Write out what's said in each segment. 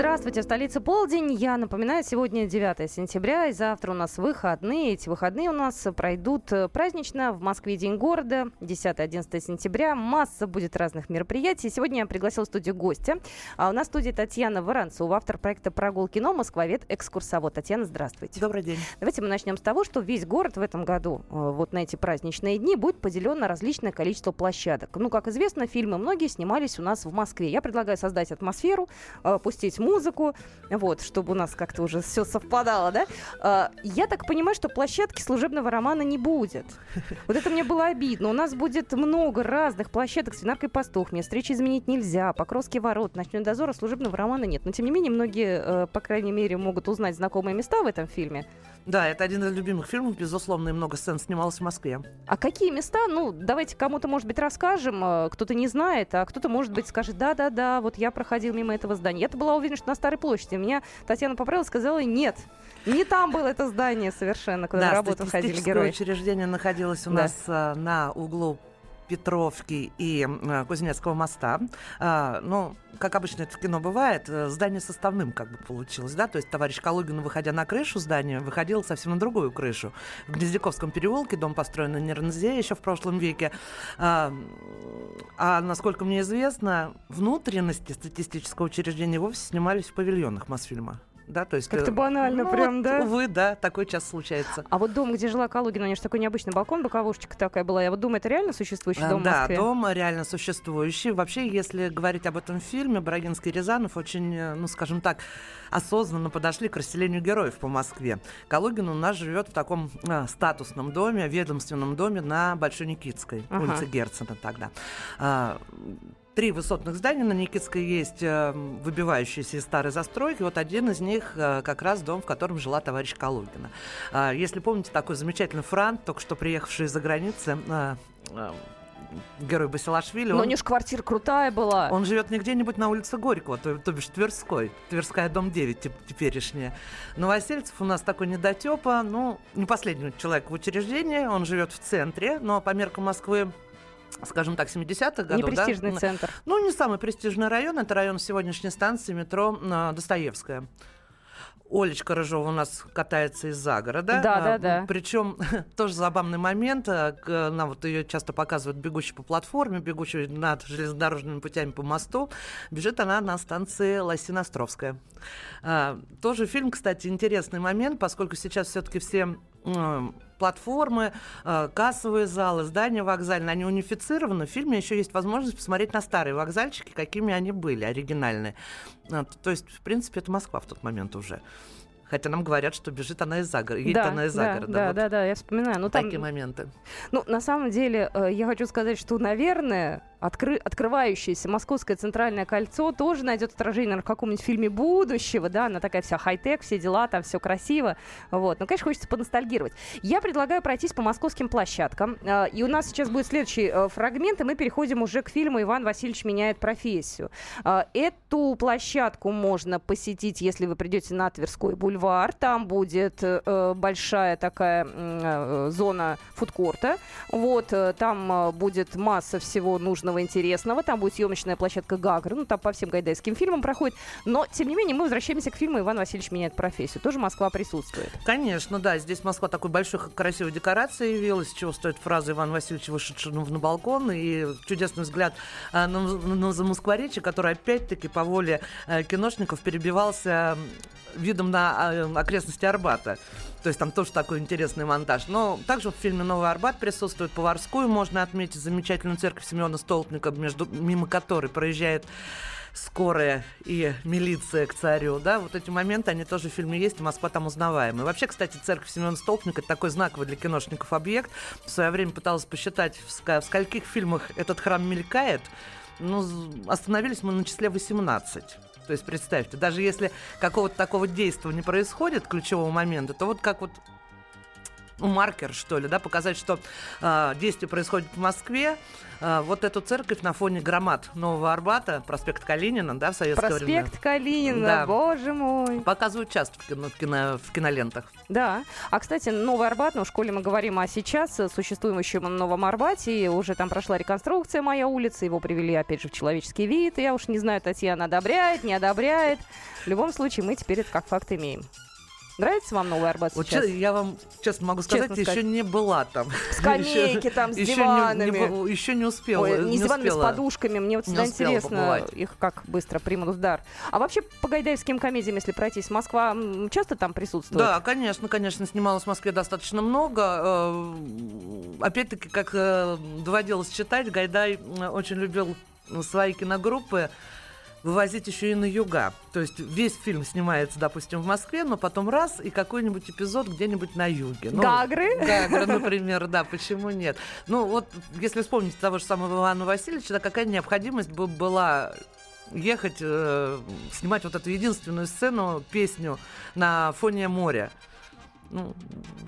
Здравствуйте, в столице полдень. Я напоминаю, сегодня 9 сентября, и завтра у нас выходные. Эти выходные у нас пройдут э, празднично. В Москве День города, 10-11 сентября. Масса будет разных мероприятий. Сегодня я пригласил в студию гостя. А у нас в студии Татьяна Воронцова, автор проекта «Прогул кино», москвовед, экскурсовод. Татьяна, здравствуйте. Добрый день. Давайте мы начнем с того, что весь город в этом году, э, вот на эти праздничные дни, будет поделен на различное количество площадок. Ну, как известно, фильмы многие снимались у нас в Москве. Я предлагаю создать атмосферу, э, пустить музыку, вот, чтобы у нас как-то уже все совпадало, да? А, я так понимаю, что площадки служебного романа не будет. Вот это мне было обидно. У нас будет много разных площадок. Свинарка и пастух. Мне встречи изменить нельзя. Покровский ворот. Ночной дозор. А служебного романа нет. Но, тем не менее, многие, э, по крайней мере, могут узнать знакомые места в этом фильме. Да, это один из любимых фильмов, безусловно, и много сцен снималось в Москве. А какие места? Ну, давайте кому-то, может быть, расскажем. Э, кто-то не знает, а кто-то, может быть, скажет, да-да-да, вот я проходил мимо этого здания. Я-то была уверена, что на Старой площади. Меня Татьяна поправила, сказала, нет, не там было это здание совершенно, куда да, на работу ходили герои. учреждение находилось у да. нас а, на углу Петровки и э, Кузнецкого моста. А, ну, как обычно это в кино бывает, э, здание составным как бы получилось, да, то есть товарищ Калугин, выходя на крышу здания, выходил совсем на другую крышу. В Гнездяковском переулке дом построен на Нернзе еще в прошлом веке. А, а насколько мне известно, внутренности статистического учреждения вовсе снимались в павильонах Мосфильма да, то есть... Как-то э, банально ну, прям, вот, да? Увы, да, такой час случается. А вот дом, где жила Калугина, у нее же такой необычный балкон, боковушечка такая была. Я вот думаю, это реально существующий дом да, в Москве? Дом реально существующий. Вообще, если говорить об этом фильме, Брагинский и Рязанов очень, э, ну, скажем так, осознанно подошли к расселению героев по Москве. Калугин у нас живет в таком э, статусном доме, ведомственном доме на Большой Никитской, ага. улице Герцена тогда. А, три высотных здания на Никитской есть, э, выбивающиеся из старой застройки. Вот один из них э, как раз дом, в котором жила товарищ Калугина. А, если помните, такой замечательный франт, только что приехавший из-за границы, э, герой Басилашвили. Но он, у него же квартира крутая была. Он живет не где-нибудь на улице Горького, то, то бишь Тверской. Тверская, дом 9 теп- теперешняя. Новосельцев у нас такой недотепа, ну, не последний человек в учреждении, он живет в центре, но по меркам Москвы скажем так, 70-х годов. Не престижный да? центр. Ну, не самый престижный район. Это район сегодняшней станции метро Достоевская. Олечка Рыжова у нас катается из загорода. Да, да, да. Причем тоже забавный момент. А, нам вот ее часто показывают бегущей по платформе, бегущей над железнодорожными путями по мосту. Бежит она на станции Лосиностровская. А, тоже фильм, кстати, интересный момент, поскольку сейчас все-таки все платформы, э, кассовые залы, здания вокзальные, они унифицированы. В фильме еще есть возможность посмотреть на старые вокзальчики, какими они были, оригинальные. То есть, в принципе, это Москва в тот момент уже. Хотя нам говорят, что бежит она из загорода. Едет да, она из да, загорода. Да, вот. да, да, я вспоминаю. Ну, Такие моменты. Ну, на самом деле, э, я хочу сказать, что, наверное, откры- открывающееся Московское центральное кольцо тоже найдет отражение наверное, в каком-нибудь фильме будущего, да, она такая вся хай-тек, все дела, там все красиво, вот. Но, конечно, хочется поностальгировать. Я предлагаю пройтись по московским площадкам, э, и у нас сейчас будет следующий э, фрагмент, и мы переходим уже к фильму «Иван Васильевич меняет профессию». Э, эту площадку можно посетить, если вы придете на Тверской бульвар, там будет большая такая зона фудкорта, вот, там будет масса всего нужного разного интересного. Там будет съемочная площадка Гагры, ну там по всем гайдайским фильмам проходит. Но, тем не менее, мы возвращаемся к фильму «Иван Васильевич меняет профессию». Тоже Москва присутствует. Конечно, да. Здесь Москва такой большой красивой декорацией явилась, чего стоит фраза Ивана Васильевича, вышедшего на балкон, и чудесный взгляд а, на, на замоскворечье, который опять-таки по воле а, киношников перебивался видом на окрестности Арбата. То есть там тоже такой интересный монтаж. Но также в фильме «Новый Арбат» присутствует Поварскую. Можно отметить замечательную церковь Семена Столпника, между, мимо которой проезжает скорая и милиция к царю, да, вот эти моменты, они тоже в фильме есть, и Москва там узнаваемая. Вообще, кстати, церковь Семена Столпника – такой знаковый для киношников объект. В свое время пыталась посчитать, в скольких фильмах этот храм мелькает, ну, остановились мы на числе 18. То есть представьте, даже если какого-то такого действия не происходит, ключевого момента, то вот как вот маркер, что ли, да, показать, что э, действие происходит в Москве. Э, вот эту церковь на фоне громад Нового Арбата, проспект Калинина, да, в советское Проспект время. Калинина, Да. боже мой. Показывают часто в, кино, в, кино- в кинолентах. Да. А, кстати, Новый Арбат, ну, в школе мы говорим о сейчас э, существующем Новом Арбате. и Уже там прошла реконструкция «Моя улица». Его привели, опять же, в человеческий вид. Я уж не знаю, Татьяна одобряет, не одобряет. В любом случае, мы теперь это как факт имеем. Нравится вам Новый Арбат Вот сейчас? я вам честно могу сказать, Честно еще сказать. не была там. Скамейки Еще- там с еще не- диванами. Не, бу- еще не успела. Ой, не с диванами, с успела. подушками. Мне вот Не всегда интересно, побывать. их как быстро примут в дар. А вообще, по гайдаевским комедиям, если пройтись, Москва часто там присутствует? Да, конечно, конечно, снималась в Москве достаточно много. Э, Опять-таки, как э, доводилось читать, Гайдай очень любил свои киногруппы вывозить еще и на юга. То есть весь фильм снимается, допустим, в Москве, но потом раз и какой-нибудь эпизод где-нибудь на юге. Ну, Гагры? Гагры, например, да, почему нет? Ну вот, если вспомнить того же самого Ивана Васильевича, да, какая необходимость бы была ехать, э, снимать вот эту единственную сцену, песню на фоне моря. Ну,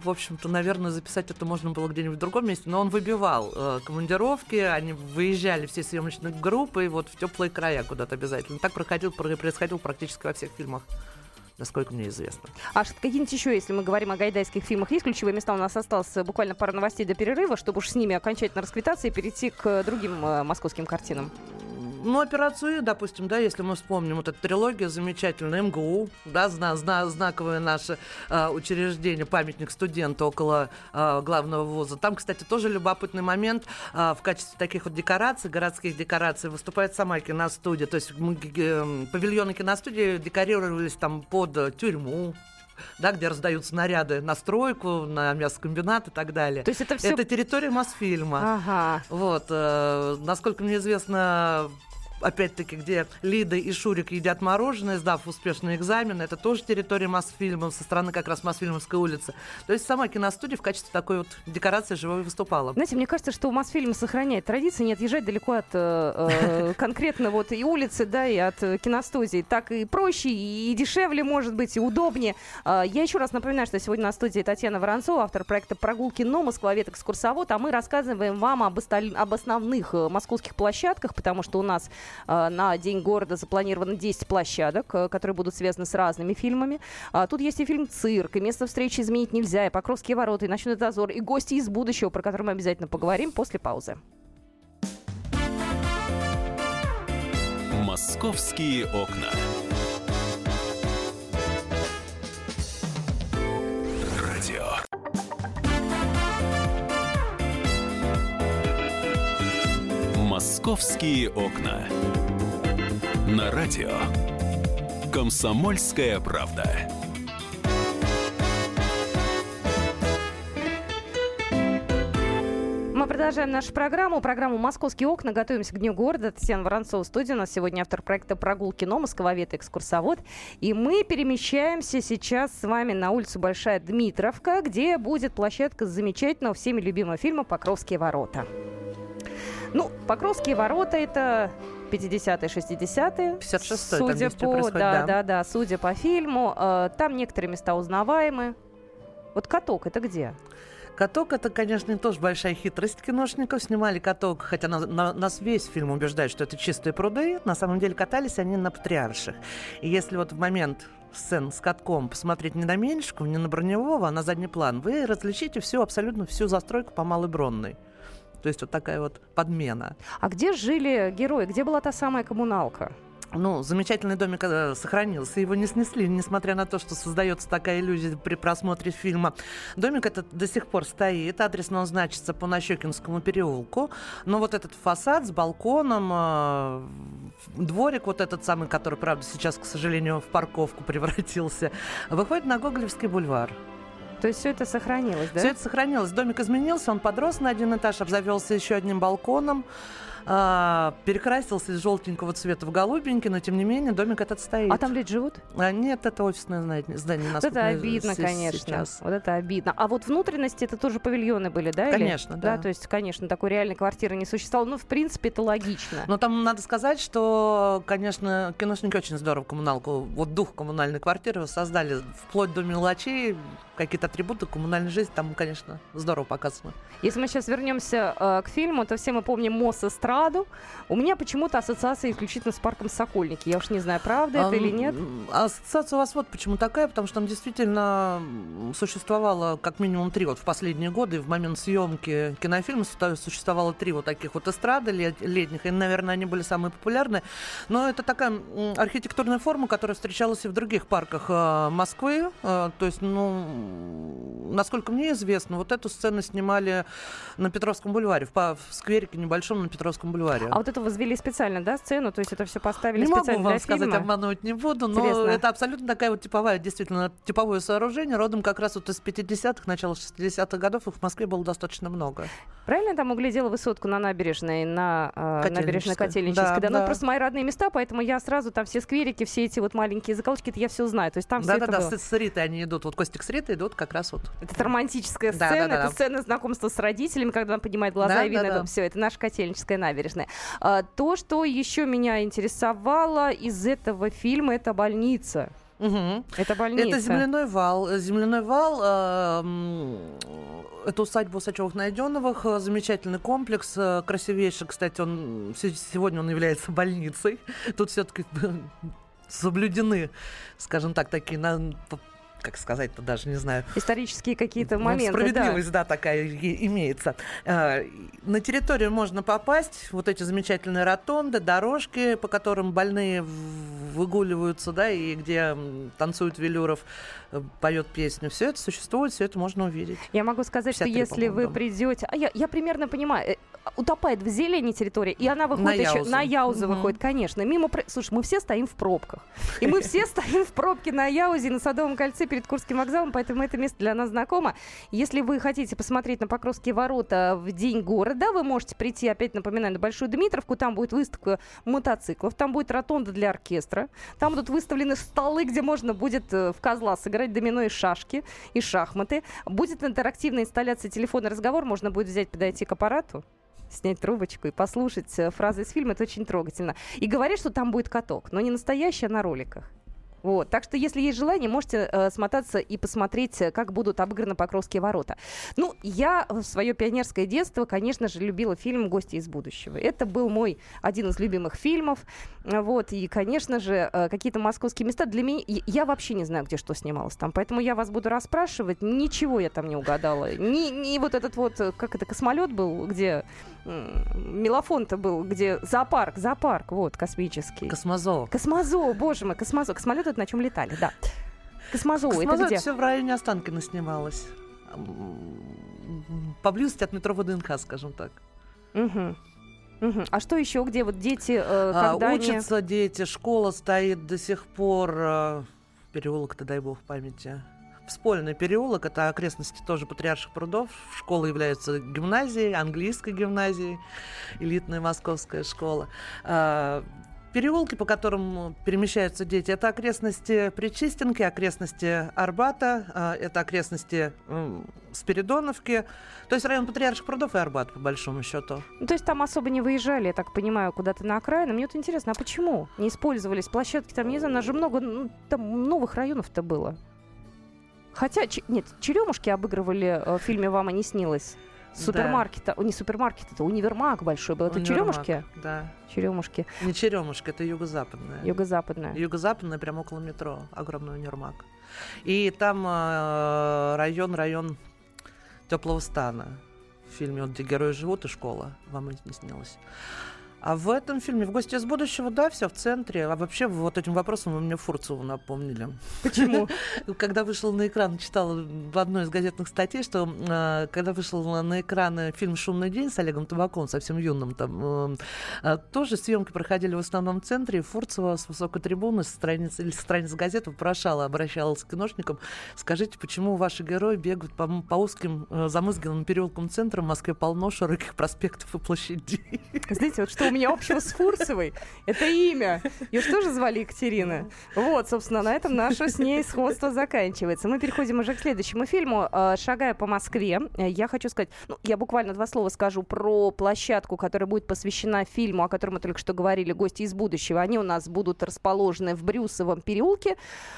в общем-то, наверное, записать это можно было где-нибудь в другом месте, но он выбивал э, командировки, они выезжали все съемочные группы вот в теплые края куда-то обязательно. Так проходил, про- происходило практически во всех фильмах, насколько мне известно. А что- какие-нибудь еще, если мы говорим о гайдайских фильмах, есть ключевые места? У нас осталось э, буквально пара новостей до перерыва, чтобы уж с ними окончательно расквитаться и перейти к э, другим э, московским картинам. Ну, операцию, допустим, да, если мы вспомним, вот эта трилогия замечательная, МГУ, да, зна- зна- знаковое наше а, учреждение, памятник студента около а, главного вуза. Там, кстати, тоже любопытный момент. а, в качестве таких вот декораций, городских декораций, выступает сама киностудия. То есть м, г- г- м, павильоны киностудии декорировались там под э, тюрьму, да, где раздаются наряды на стройку, на мясокомбинат и так далее. То есть это все... Это территория Мосфильма. Ага. Вот, э, насколько мне известно, опять-таки, где Лида и Шурик едят мороженое, сдав успешный экзамен, это тоже территория Мосфильма, со стороны как раз Мосфильмовской улицы. То есть сама киностудия в качестве такой вот декорации живой выступала. Знаете, мне кажется, что Мосфильм сохраняет традиции не отъезжать далеко от э, э, конкретно вот и улицы, да, и от э, киностудии. Так и проще, и дешевле, может быть, и удобнее. А, Я еще раз напоминаю, что сегодня на студии Татьяна Воронцова, автор проекта «Прогулки Но», Москвовед, экскурсовод, а мы рассказываем вам об, осталь- об основных э, московских площадках, потому что у нас на День города запланировано 10 площадок, э, которые будут связаны с разными фильмами. А, Тут есть и фильм «Цирк», и «Место встречи изменить нельзя», и «Покровские ворота», и «Ночной дозор», и «Гости из будущего», про которые мы обязательно поговорим после паузы. Московские окна. Московские окна. На радио. Комсомольская правда. Мы продолжаем нашу программу, программу «Московские окна». Готовимся к Дню города. Татьяна Воронцова в студии. У нас сегодня автор проекта «Прогулки Но», Москововед, экскурсовод. И мы перемещаемся сейчас с вами на улицу Большая Дмитровка, где будет площадка замечательного всеми любимого фильма «Покровские ворота». Ну, «Покровские ворота» — это 50-е, 60-е. 56-й там Судя действие по, да, да. да, да, судя по фильму, э, там некоторые места узнаваемы. Вот каток это где? Каток это, конечно, тоже большая хитрость киношников. Снимали каток, хотя на- на- нас весь фильм убеждает, что это чистые пруды. На самом деле катались они на Патриарших. И если вот в момент сцен с катком посмотреть не на Меньшикова, не на Броневого, а на задний план, вы различите всю, абсолютно всю застройку по Малой Бронной. То есть вот такая вот подмена. А где жили герои? Где была та самая коммуналка? Ну, замечательный домик э, сохранился, его не снесли, несмотря на то, что создается такая иллюзия при просмотре фильма. Домик этот до сих пор стоит, адресно он значится по Нащекинскому переулку, но вот этот фасад с балконом, э, дворик вот этот самый, который, правда, сейчас, к сожалению, в парковку превратился, выходит на Гоголевский бульвар. То есть все это сохранилось, да? Все это сохранилось. Домик изменился, он подрос на один этаж, обзавелся еще одним балконом. А, перекрасился из желтенького цвета в голубенький, но тем не менее домик этот стоит. А там люди живут? А, нет, это офисное здание. вот это обидно, конечно. Сейчас. Вот это обидно. А вот внутренности это тоже павильоны были, да? Конечно, или? да. Да, то есть, конечно, такой реальной квартиры не существовало. Ну, в принципе, это логично. Но там надо сказать, что, конечно, киношники очень здорово коммуналку, вот дух коммунальной квартиры создали вплоть до мелочей, какие-то атрибуты коммунальной жизни там, конечно, здорово показано. Если мы сейчас вернемся э, к фильму, то все мы помним Мосс Эстраду. У меня почему-то ассоциация исключительно с парком Сокольники. Я уж не знаю, правда а, это или нет. Ассоциация у вас вот почему такая, потому что там действительно существовало как минимум три вот в последние годы, в момент съемки кинофильма существовало три вот таких вот эстрады летних, и, наверное, они были самые популярные. Но это такая архитектурная форма, которая встречалась и в других парках э, Москвы. Э, то есть, ну, насколько мне известно, вот эту сцену снимали на Петровском бульваре, в, в скверике небольшом на Петровском бульваре. А вот это возвели специально, да, сцену? То есть это все поставили не специально могу вам для сказать, фильма? обманывать не буду, но Интересно. это абсолютно такая вот типовая, действительно, типовое сооружение, родом как раз вот из 50-х, начала 60-х годов, их в Москве было достаточно много. Правильно я там углядела высотку на набережной, на э, набережной Котельнической? Да, да, ну, да. Ну, просто мои родные места, поэтому я сразу там все скверики, все эти вот маленькие заколочки, это я все знаю. То есть там да, все да, это да, было. с, Ритой они идут, вот Костик с Ритой идут как раз вот. Это романтическая сцена, да, да, да, это да. сцена знакомства с родителями, когда она поднимает глаза да, и видно, да, да. все, это наша Котельническая набережная. А, то, что еще меня интересовало из этого фильма, это больница. Угу. Это больница. Это земляной вал. Земляной вал э, это усадьба Усачевых Найденовых, замечательный комплекс, э, красивейший, кстати, он сегодня он является больницей. Тут все-таки соблюдены, скажем так, такие на, как сказать-то даже не знаю. Исторические какие-то ну, моменты. Справедливость, да, да такая имеется. А, на территорию можно попасть, вот эти замечательные ротонды, дорожки, по которым больные выгуливаются, да, и где танцуют Велюров, э, поет песню. Все это существует, все это можно увидеть. Я могу сказать, что если вы придете... А я, я примерно понимаю, э, утопает в зелени территория, и она выходит на еще Яузу. на Яузу угу. выходит, конечно. Мимо, слушай, мы все стоим в пробках, и мы все стоим в пробке на Яузе на Садовом кольце перед Курским вокзалом, поэтому это место для нас знакомо. Если вы хотите посмотреть на Покровские ворота в день города, вы можете прийти, опять напоминаю, на Большую Дмитровку, там будет выставка мотоциклов, там будет ротонда для оркестра, там будут выставлены столы, где можно будет э, в козла сыграть домино и шашки, и шахматы. Будет интерактивная инсталляция телефонный разговор, можно будет взять, подойти к аппарату, снять трубочку и послушать э, фразы из фильма. Это очень трогательно. И говорят, что там будет каток, но не настоящий, а на роликах. Вот. Так что, если есть желание, можете э, смотаться и посмотреть, э, как будут обыграны Покровские ворота. Ну, я в свое пионерское детство, конечно же, любила фильм «Гости из будущего». Это был мой один из любимых фильмов. Вот. И, конечно же, э, какие-то московские места для меня... Я вообще не знаю, где что снималось там. Поэтому я вас буду расспрашивать. Ничего я там не угадала. Ни, ни вот этот вот, э, как это, космолет был, где Мелофон-то был, где зоопарк, зоопарк, вот, космический. Космозоо. Космозоо, боже мой, космозоо. Космолет это на чем летали, да. Космозоо, Космозоо это где? все в районе Останкина снималось. Поблизости от метро ВДНХ, скажем так. Угу. Угу. А что еще, где вот дети, э, когда а, Учатся они... дети, школа стоит до сих пор, э, переулок-то, дай бог памяти, Вспольный переулок, это окрестности тоже Патриарших прудов. Школа является гимназией, английской гимназией, элитная московская школа. А, переулки, по которым перемещаются дети, это окрестности Причистенки, окрестности Арбата, а, это окрестности Спиридоновки, то есть район Патриарших прудов и Арбат, по большому счету. Ну, то есть там особо не выезжали, я так понимаю, куда-то на окраину. Мне вот интересно, а почему не использовались площадки? Там, не знаю, у нас же много ну, там новых районов-то было. Хотя, нет, черемушки обыгрывали э, в фильме «Вам и не снилось». Супермаркета, да. не супермаркет, это универмаг большой был. Это универмаг, черемушки? Да. Черемушки. Не черемушка, это юго-западная. Юго-западная. Юго-западная, прямо около метро, огромный универмаг. И там э, район, район теплого стана. В фильме где герои живут и школа. Вам не снилось. А в этом фильме «В гости из будущего», да, все в центре. А вообще вот этим вопросом вы мне Фурцеву напомнили. Почему? Когда вышел на экран, читала в одной из газетных статей, что э, когда вышел на экран фильм «Шумный день» с Олегом Табаковым, совсем юным, там, э, тоже съемки проходили в основном в центре, и Фурцева с высокой трибуны, с страницы, или с страницы газеты вопрошала, обращалась к киношникам, скажите, почему ваши герои бегают по, по узким э, замызганным переулкам центра в Москве полно широких проспектов и площадей? Знаете, вот что меня общего с Фурцевой. Это имя. Ее что же звали Екатерина? Вот, собственно, на этом наше с ней сходство заканчивается. Мы переходим уже к следующему фильму. Э, «Шагая по Москве». Э, я хочу сказать, ну, я буквально два слова скажу про площадку, которая будет посвящена фильму, о котором мы только что говорили, «Гости из будущего». Они у нас будут расположены в Брюсовом переулке.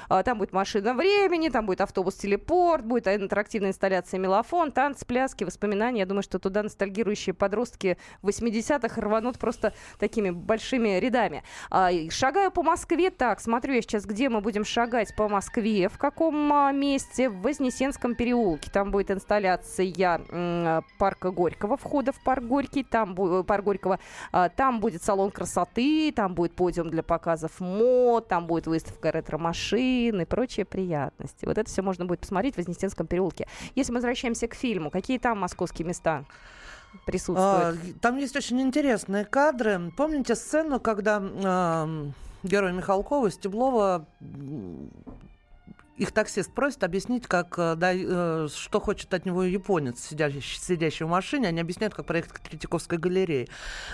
Э, там будет машина времени, там будет автобус-телепорт, будет интерактивная инсталляция «Мелофон», танцы, пляски, воспоминания. Я думаю, что туда ностальгирующие подростки 80-х рванут просто просто такими большими рядами. А, шагаю по Москве. Так, смотрю я сейчас, где мы будем шагать по Москве. В каком а, месте? В Вознесенском переулке. Там будет инсталляция парка Горького, входа в парк Горький. Там, парк Горького. А, там будет салон красоты, там будет подиум для показов мод, там будет выставка ретро-машин и прочие приятности. Вот это все можно будет посмотреть в Вознесенском переулке. Если мы возвращаемся к фильму, какие там московские места? Присутствует? А, там есть очень интересные кадры. Помните сцену, когда э, герой Михалкова, Стеблова их таксист просит объяснить, как, э, да, э, что хочет от него японец, сидящий, сидящий в машине. Они объясняют, как проект Третьяковской галереи.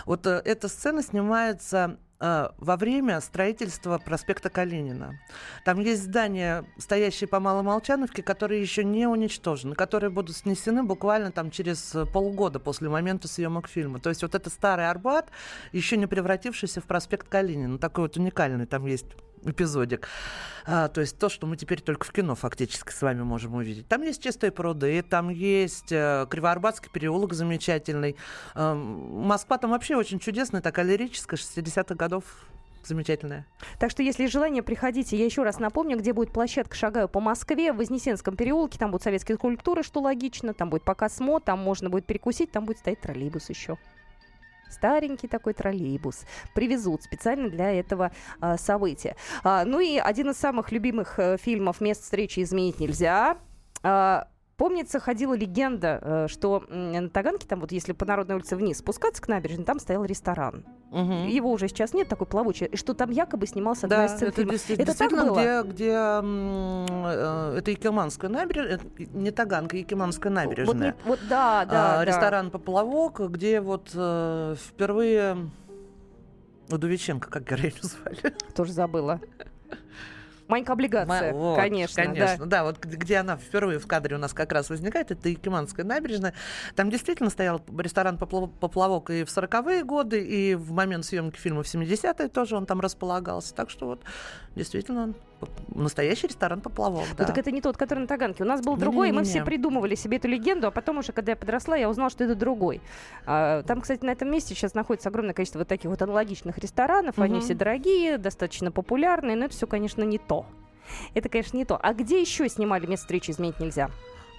Вот э, эта сцена снимается во время строительства проспекта Калинина. Там есть здания, стоящие по Маломолчановке, которые еще не уничтожены, которые будут снесены буквально там через полгода после момента съемок фильма. То есть вот это старый Арбат, еще не превратившийся в проспект Калинина. Такой вот уникальный там есть эпизодик. А, то есть то, что мы теперь только в кино фактически с вами можем увидеть. Там есть чистые пруды, там есть э, Кривоарбатский переулок замечательный. Э, Москва там вообще очень чудесная, такая лирическая, 60-х годов замечательная. Так что, если желание, приходите. Я еще раз напомню, где будет площадка «Шагаю по Москве» в Вознесенском переулке. Там будут советские скульптуры, что логично. Там будет показ МО, там можно будет перекусить, там будет стоять троллейбус еще старенький такой троллейбус. Привезут специально для этого а, события. А, ну и один из самых любимых а, фильмов «Место встречи изменить нельзя». А, Помнится, ходила легенда, э, что на Таганке, там вот если по Народной улице вниз спускаться к набережной, там стоял ресторан. Угу. Его уже сейчас нет, такой плавучий. И что там якобы снимался да, одна из сцен это фильма. Действительно, это действительно было? где, где э, это Якиманская набережная, не Таганка, Якиманская набережная. Вот, вот да, да, а, да. Ресторан «Поплавок», где вот э, впервые Удовиченко, как героиню звали. Тоже забыла. Манька облигация, вот, конечно. Конечно, да. да, вот где она впервые в кадре у нас как раз возникает, это Якиманская набережная. Там действительно стоял ресторан «Поплавок» и в 40-е годы, и в момент съемки фильма в 70-е тоже он там располагался. Так что вот действительно настоящий ресторан «Поплавок», да. Ну, так это не тот, который на Таганке. У нас был другой, и мы все придумывали себе эту легенду, а потом уже, когда я подросла, я узнала, что это другой. А, там, кстати, на этом месте сейчас находится огромное количество вот таких вот аналогичных ресторанов. Угу. Они все дорогие, достаточно популярные, но это все, конечно, не то. Это, конечно, не то. А где еще снимали место встречи изменить нельзя?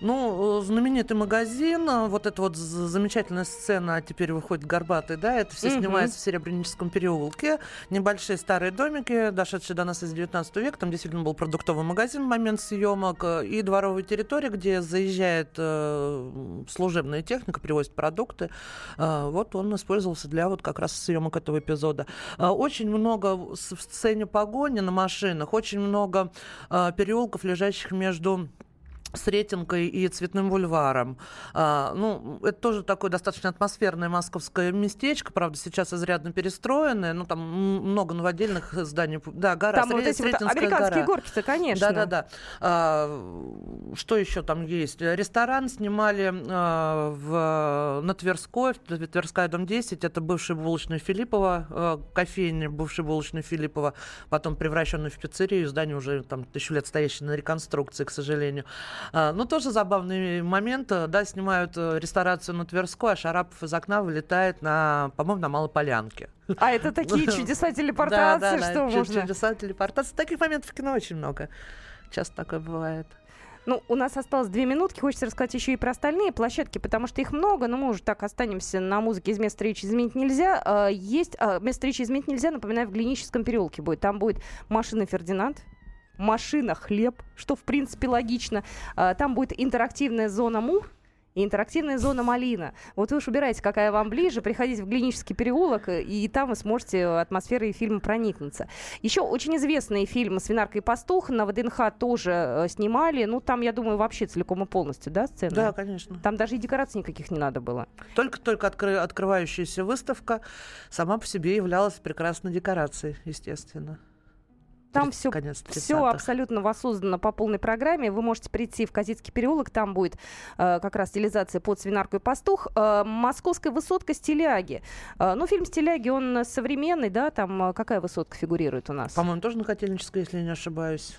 Ну, э, знаменитый магазин, э, вот эта вот замечательная сцена, теперь выходит горбатый, да, это все mm-hmm. снимается в Серебряническом переулке. Небольшие старые домики, дошедшие до нас из 19 века, там действительно был продуктовый магазин в момент съемок, э, и дворовая территория, где заезжает э, служебная техника, привозит продукты. Э, вот он использовался для вот как раз съемок этого эпизода. Э, очень много в сцене погони на машинах, очень много э, переулков, лежащих между с Ретинкой и Цветным бульваром. А, ну, это тоже такое достаточно атмосферное московское местечко, правда, сейчас изрядно перестроенное, ну, там много новодельных зданий. Да, гора, там Сред... вот эти вот американские горки-то, конечно. Да-да-да. А, что еще там есть? Ресторан снимали а, в, на Тверской, Тверская, дом 10, это бывший булочный Филиппова, а, кофейня бывший булочный Филиппова, потом превращенный в пиццерию, здание уже там тысячу лет стоящее на реконструкции, к сожалению. А, ну, тоже забавный момент. Да, снимают э, ресторацию на Тверской, а Шарапов из окна вылетает на, по-моему, на Малополянке. А это такие чудеса телепортации, что можно? чудеса телепортации. Таких моментов в кино очень много. Часто такое бывает. Ну, у нас осталось две минутки. Хочется рассказать еще и про остальные площадки, потому что их много, но мы уже так останемся на музыке из места встречи изменить нельзя. А, есть а, место встречи изменить нельзя, напоминаю, в Глиническом переулке будет. Там будет машина Фердинанд, машина хлеб, что в принципе логично. А, там будет интерактивная зона Мур, и интерактивная зона Малина. Вот вы уж убираете, какая вам ближе, приходите в Глинический переулок, э, и там вы сможете атмосферой фильма проникнуться. Еще очень известные фильмы «Свинарка и пастух» на ВДНХ тоже э, снимали. Ну, там, я думаю, вообще целиком и полностью, да, сцена? Да, конечно. Там даже и декораций никаких не надо было. Только-только откры- открывающаяся выставка сама по себе являлась прекрасной декорацией, естественно. Там все, все абсолютно воссоздано по полной программе. Вы можете прийти в Казицкий переулок, там будет э, как раз стилизация под свинарку и пастух. Э, Московская высотка стиляги. Э, ну, фильм стиляги, он современный, да, там э, какая высотка фигурирует у нас? По-моему, тоже на Котельнической, если не ошибаюсь.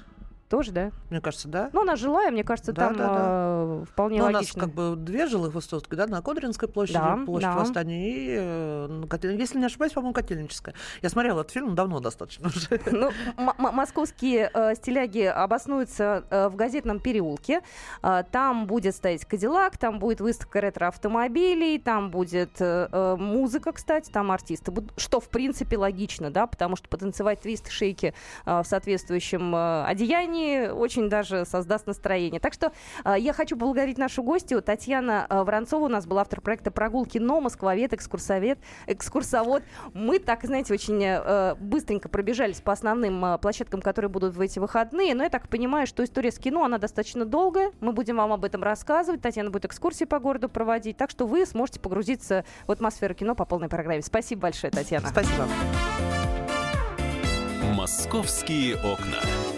Тоже, да? Мне кажется, да. Ну, она жилая, мне кажется, да, там да, да. Э, вполне ну, логично. У нас как бы две жилых высотки, да, на Кудринской площади, да, площадь да. Восстания и, э, если не ошибаюсь, по-моему, Котельническая. Я смотрела этот фильм давно достаточно уже. Ну, московские э, стиляги обоснуются э, в газетном переулке. Э, там будет стоять Кадиллак, там будет выставка ретро-автомобилей, там будет э, э, музыка, кстати, там артисты будут, что, в принципе, логично, да, потому что потанцевать твист шейки э, в соответствующем э, одеянии очень даже создаст настроение. Так что э, я хочу поблагодарить нашу гостью. Татьяна э, Воронцова у нас была автор проекта «Прогулки Но», москвовед, экскурсовед, экскурсовод. Мы так, знаете, очень э, быстренько пробежались по основным площадкам, которые будут в эти выходные. Но я так понимаю, что история с кино, она достаточно долгая. Мы будем вам об этом рассказывать. Татьяна будет экскурсии по городу проводить. Так что вы сможете погрузиться в атмосферу кино по полной программе. Спасибо большое, Татьяна. Спасибо. «Московские окна».